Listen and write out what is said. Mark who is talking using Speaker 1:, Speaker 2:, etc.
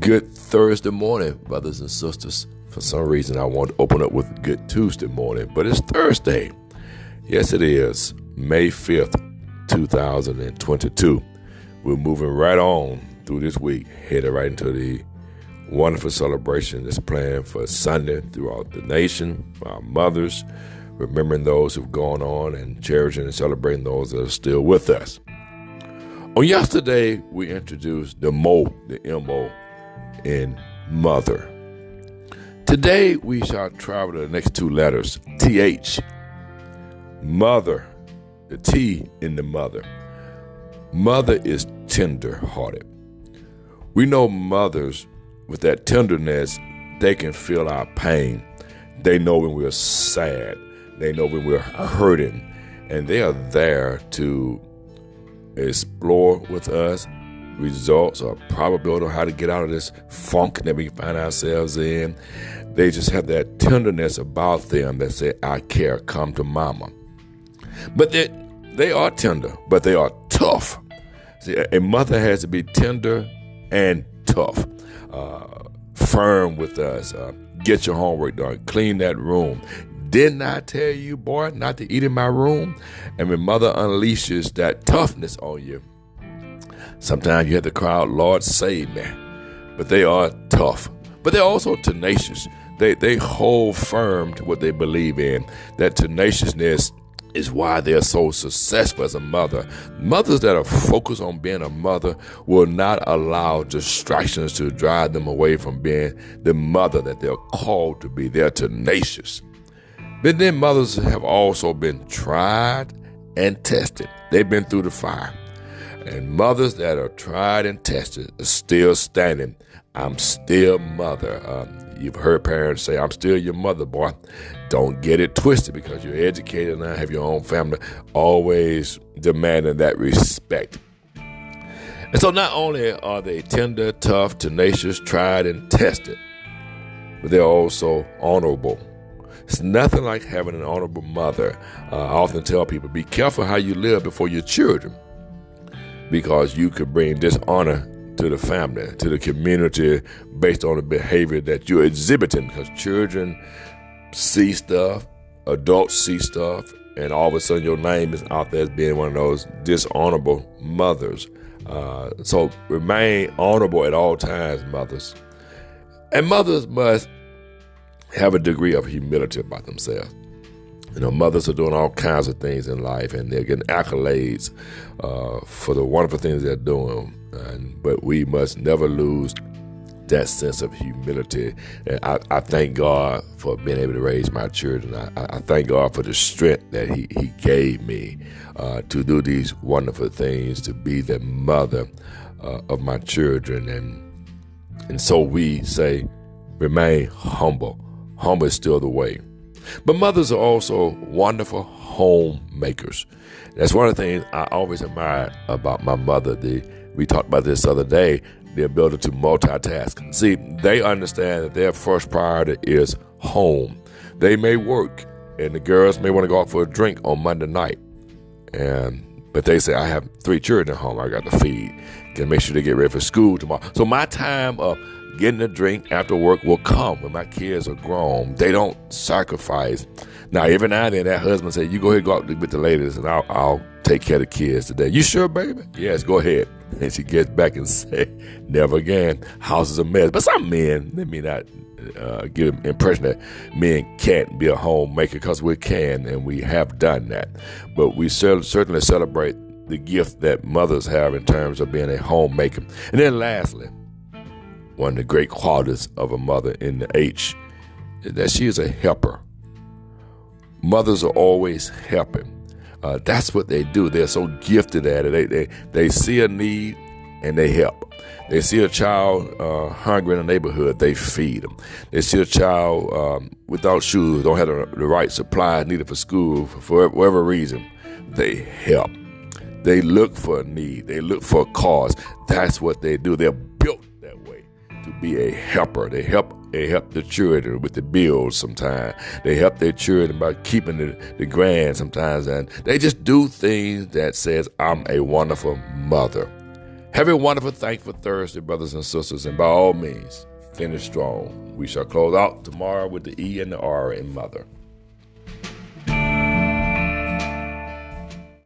Speaker 1: Good Thursday morning, brothers and sisters. For some reason, I want to open up with Good Tuesday morning, but it's Thursday. Yes, it is May 5th, 2022. We're moving right on through this week, headed right into the wonderful celebration that's planned for Sunday throughout the nation, our mothers, remembering those who've gone on and cherishing and celebrating those that are still with us. On yesterday, we introduced the MO, the MO in mother. Today we shall travel to the next two letters TH. Mother, the T in the mother. Mother is tender hearted. We know mothers with that tenderness, they can feel our pain. They know when we're sad, they know when we're hurting, and they are there to explore with us results or probability of how to get out of this funk that we find ourselves in. They just have that tenderness about them that say, I care, come to mama. But they, they are tender, but they are tough. See, a mother has to be tender and tough, uh, firm with us. Uh, get your homework done, clean that room. Didn't I tell you, boy, not to eat in my room? And when mother unleashes that toughness on you, Sometimes you have to cry out, Lord, save me. But they are tough. But they're also tenacious. They, they hold firm to what they believe in. That tenaciousness is why they're so successful as a mother. Mothers that are focused on being a mother will not allow distractions to drive them away from being the mother that they're called to be. They're tenacious. But then mothers have also been tried and tested. They've been through the fire. And mothers that are tried and tested are still standing. I'm still mother. Um, you've heard parents say, I'm still your mother, boy. Don't get it twisted because you're educated now, have your own family, always demanding that respect. And so not only are they tender, tough, tenacious, tried, and tested, but they're also honorable. It's nothing like having an honorable mother. Uh, I often tell people be careful how you live before your children because you could bring dishonor to the family, to the community based on the behavior that you're exhibiting because children see stuff, adults see stuff, and all of a sudden your name is out there as being one of those dishonorable mothers. Uh, so remain honorable at all times, mothers. And mothers must have a degree of humility about themselves. You know, mothers are doing all kinds of things in life, and they're getting accolades uh, for the wonderful things they're doing. And, but we must never lose that sense of humility. And I, I, thank God for being able to raise my children. I, I thank God for the strength that He, he gave me uh, to do these wonderful things, to be the mother uh, of my children. And, and so we say, remain humble. Humble is still the way. But mothers are also wonderful homemakers. That's one of the things I always admire about my mother. The, we talked about this other day the ability to multitask. See, they understand that their first priority is home. They may work, and the girls may want to go out for a drink on Monday night. And but they say I have three children at home I got to feed. Can make sure they get ready for school tomorrow. So my time of getting a drink after work will come when my kids are grown. They don't sacrifice. Now, every now and then, that husband say, "You go ahead, go out with the ladies, and I'll, I'll take care of the kids today." You sure, baby? Yes, go ahead. And she gets back and say, "Never again. House is a mess." But some men, let me not uh, give the impression that men can't be a homemaker because we can, and we have done that. But we certainly celebrate the gift that mothers have in terms of being a homemaker. And then, lastly one of the great qualities of a mother in the H is that she is a helper. Mothers are always helping. Uh, that's what they do. They're so gifted at it. They, they, they see a need and they help. They see a child uh, hungry in the neighborhood, they feed them. They see a child um, without shoes, don't have the, right supplies needed for school for, whatever reason, they help. They look for a need. They look for a cause. That's what they do. They're to be a helper. They help they help the children with the bills sometimes. They help their children by keeping the, the grand sometimes. And they just do things that says, I'm a wonderful mother. Have a wonderful, thankful Thursday, brothers and sisters, and by all means, finish strong. We shall close out tomorrow with the E and the R in mother.